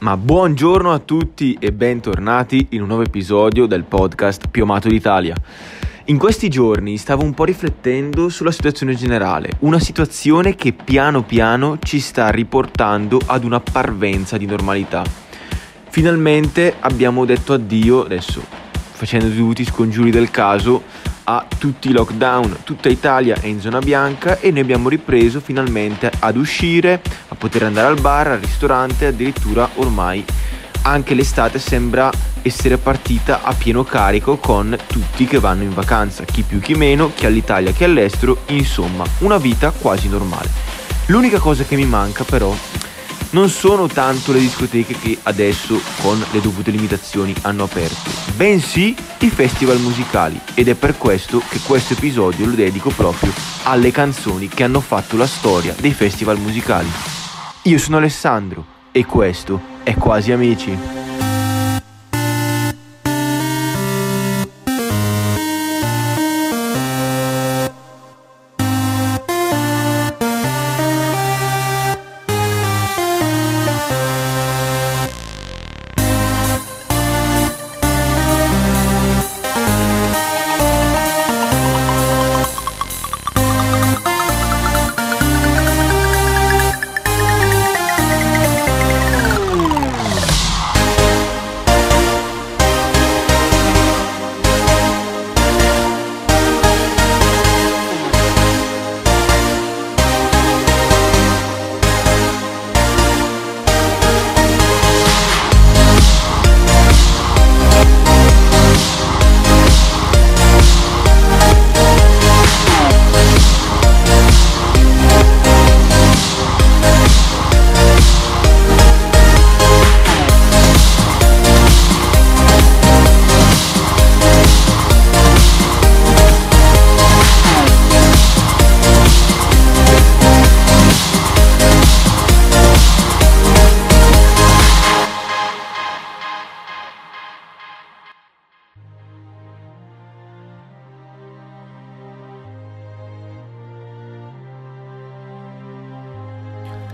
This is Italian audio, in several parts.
Ma buongiorno a tutti e bentornati in un nuovo episodio del podcast Più amato d'Italia. In questi giorni stavo un po' riflettendo sulla situazione generale, una situazione che piano piano ci sta riportando ad una parvenza di normalità. Finalmente abbiamo detto addio, adesso facendo i dovuti scongiuri del caso, a tutti i lockdown, tutta Italia è in zona bianca e noi abbiamo ripreso finalmente ad uscire, a poter andare al bar, al ristorante, addirittura ormai anche l'estate sembra essere partita a pieno carico con tutti che vanno in vacanza, chi più chi meno, chi all'Italia chi all'estero, insomma una vita quasi normale. L'unica cosa che mi manca però non sono tanto le discoteche che adesso con le dovute limitazioni hanno aperto, bensì i festival musicali ed è per questo che questo episodio lo dedico proprio alle canzoni che hanno fatto la storia dei festival musicali. Io sono Alessandro e questo è Quasi Amici.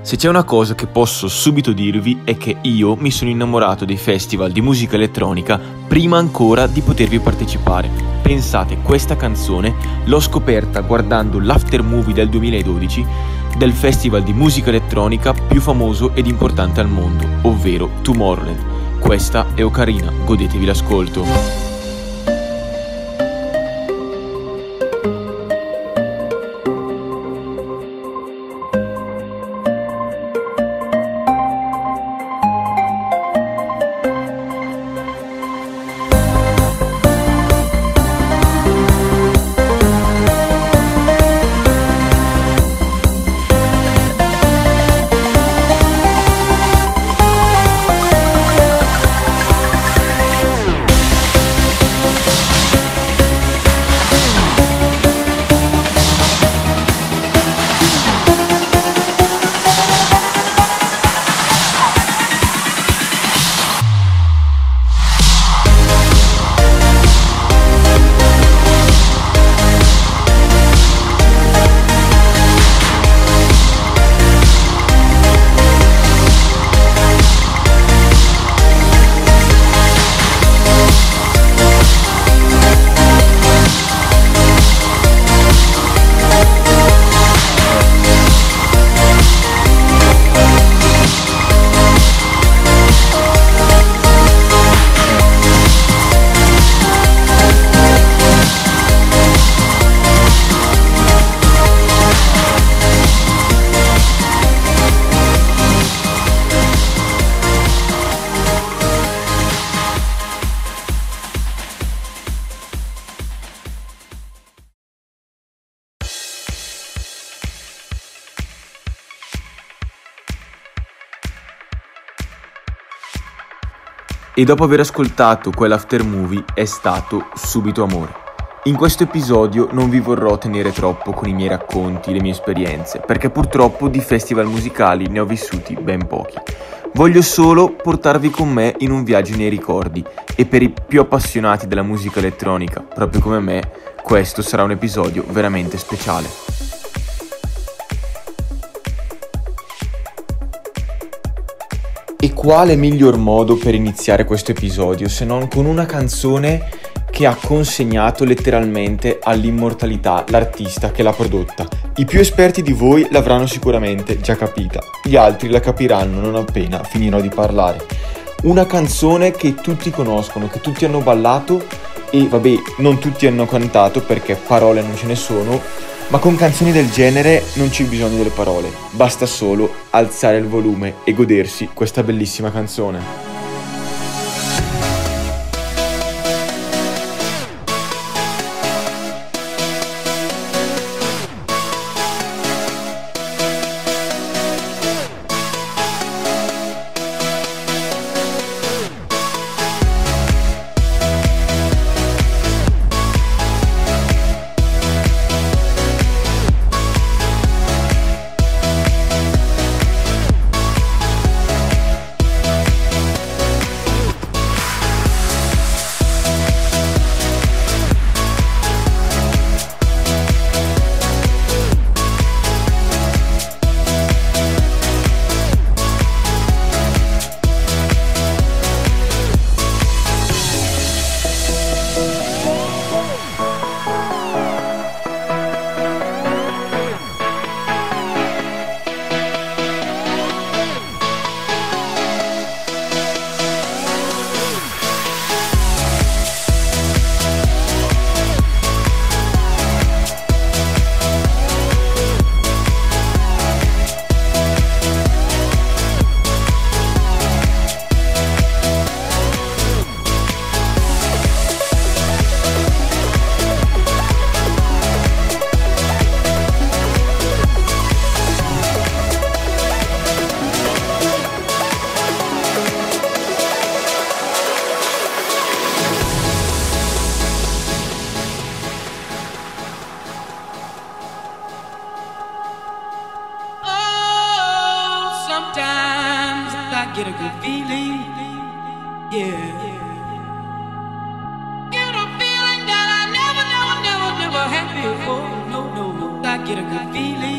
Se c'è una cosa che posso subito dirvi è che io mi sono innamorato dei festival di musica elettronica prima ancora di potervi partecipare. Pensate, questa canzone l'ho scoperta guardando l'after movie del 2012 del festival di musica elettronica più famoso ed importante al mondo, ovvero Tomorrowland. Questa è Ocarina, godetevi l'ascolto. E dopo aver ascoltato quell'after movie è stato subito amore. In questo episodio non vi vorrò tenere troppo con i miei racconti, le mie esperienze, perché purtroppo di festival musicali ne ho vissuti ben pochi. Voglio solo portarvi con me in un viaggio nei ricordi e per i più appassionati della musica elettronica, proprio come me, questo sarà un episodio veramente speciale. E quale miglior modo per iniziare questo episodio se non con una canzone che ha consegnato letteralmente all'immortalità l'artista che l'ha prodotta. I più esperti di voi l'avranno sicuramente già capita, gli altri la capiranno non appena finirò di parlare. Una canzone che tutti conoscono, che tutti hanno ballato e vabbè, non tutti hanno cantato perché parole non ce ne sono, ma con canzoni del genere non c'è bisogno delle parole, basta solo alzare il volume e godersi questa bellissima canzone.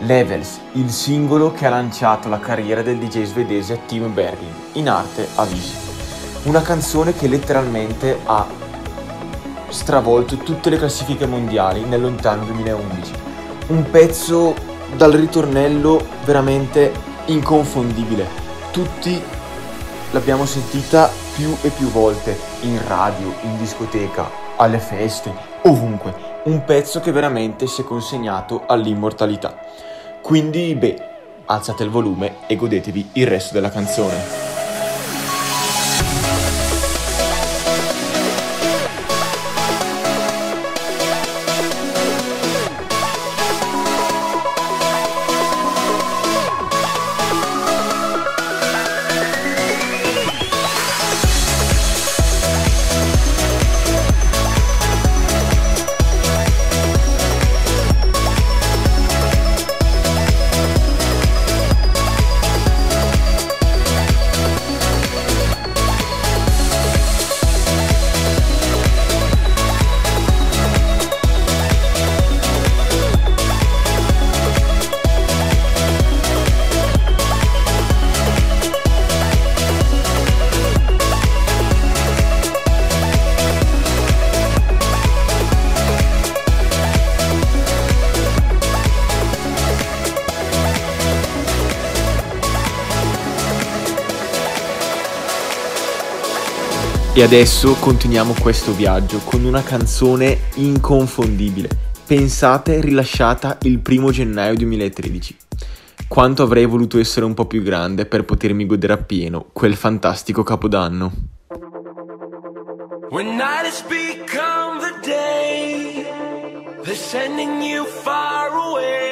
Levels, il singolo che ha lanciato la carriera del DJ svedese Tim Bergling, in arte Avicii. Una canzone che letteralmente ha stravolto tutte le classifiche mondiali nel lontano 2011. Un pezzo dal ritornello veramente inconfondibile. Tutti l'abbiamo sentita più e più volte in radio, in discoteca, alle feste, ovunque. Un pezzo che veramente si è consegnato all'immortalità. Quindi, beh, alzate il volume e godetevi il resto della canzone. E adesso continuiamo questo viaggio con una canzone inconfondibile, pensate rilasciata il primo gennaio 2013. Quanto avrei voluto essere un po' più grande per potermi godere appieno quel fantastico capodanno. When night has become the day, they're sending you far away,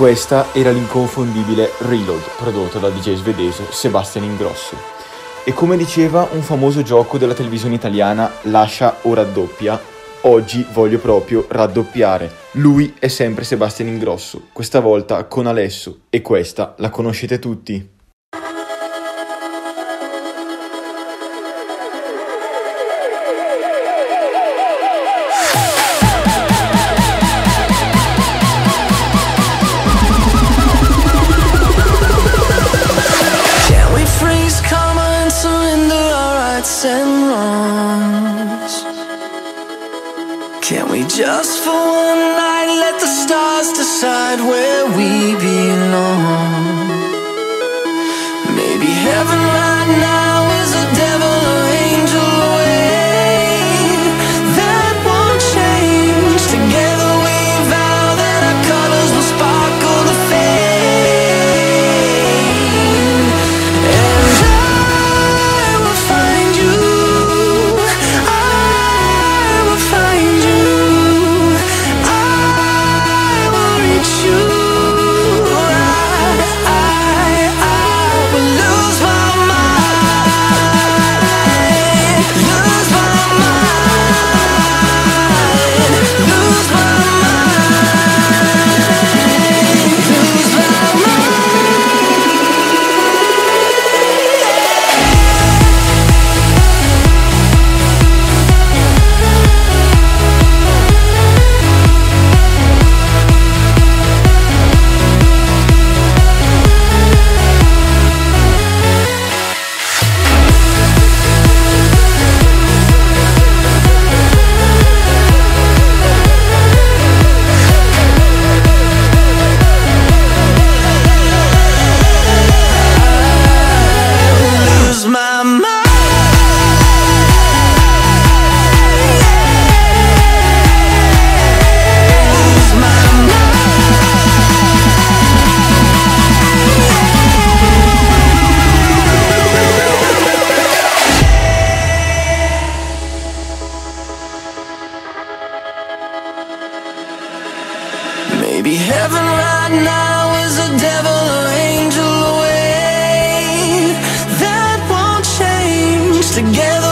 Questa era l'inconfondibile Reload, prodotto dal DJ svedese Sebastian Ingrosso. E come diceva un famoso gioco della televisione italiana, Lascia o raddoppia, oggi voglio proprio raddoppiare. Lui è sempre Sebastian Ingrosso, questa volta con Alesso, e questa la conoscete tutti. rights and wrongs. Can we just for one night let the stars decide where we belong? Together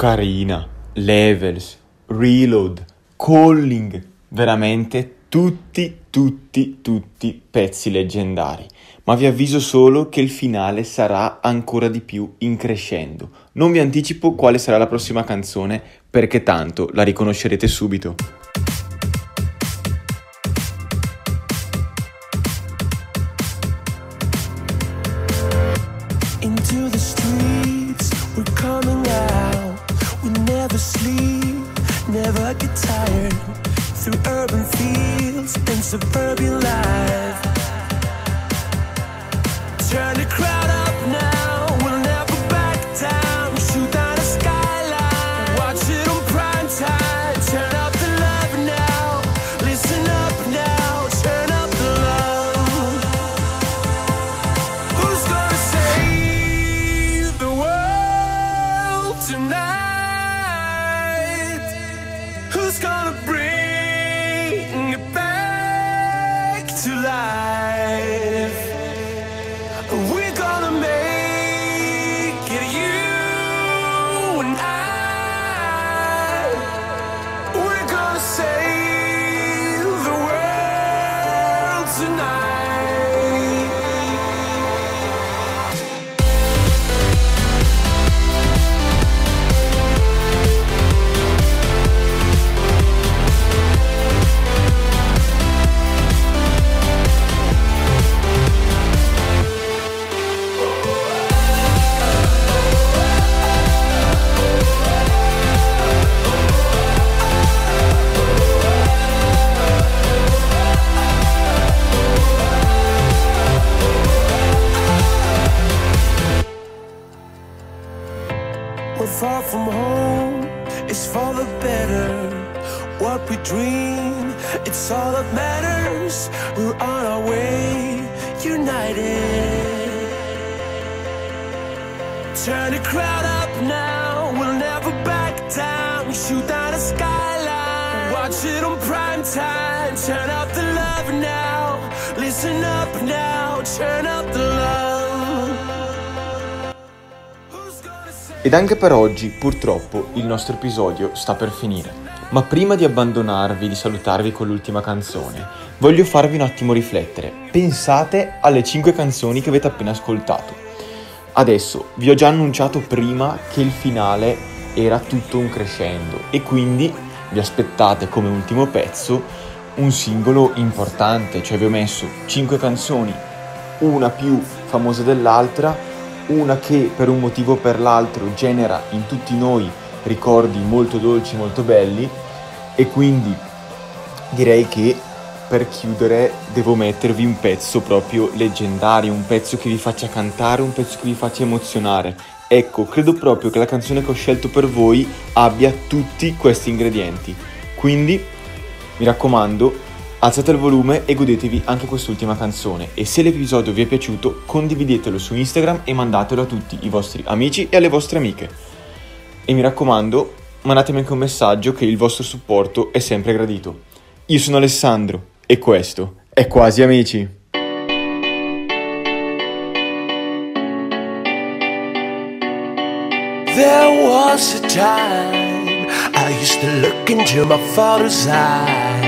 Ocarina, Levels, Reload, Calling, veramente tutti, tutti, tutti pezzi leggendari. Ma vi avviso solo che il finale sarà ancora di più increscendo. Non vi anticipo quale sarà la prossima canzone perché tanto la riconoscerete subito. Never get tired. Through urban fields and suburban life. Turn the crowd We're far from home, it's for the better. What we dream, it's all that matters. We're on our way, united. Turn the crowd up now, we'll never back down. We shoot down the skyline, watch it on prime time. Turn up the love now, listen up now, turn up the love. Ed anche per oggi, purtroppo, il nostro episodio sta per finire. Ma prima di abbandonarvi, di salutarvi con l'ultima canzone, voglio farvi un attimo riflettere. Pensate alle 5 canzoni che avete appena ascoltato. Adesso vi ho già annunciato prima che il finale era tutto un crescendo e quindi vi aspettate come ultimo pezzo un singolo importante, cioè vi ho messo 5 canzoni, una più famosa dell'altra, una che per un motivo o per l'altro genera in tutti noi ricordi molto dolci, molto belli e quindi direi che per chiudere devo mettervi un pezzo proprio leggendario, un pezzo che vi faccia cantare, un pezzo che vi faccia emozionare. Ecco, credo proprio che la canzone che ho scelto per voi abbia tutti questi ingredienti. Quindi, mi raccomando, alzate il volume e godetevi anche quest'ultima canzone. E se l'episodio vi è piaciuto, condividetelo su Instagram e mandatelo a tutti i vostri amici e alle vostre amiche. E mi raccomando, mandatemi anche un messaggio che il vostro supporto è sempre gradito. Io sono Alessandro e questo è Quasi Amici. There was a time I used to look into my father's eyes.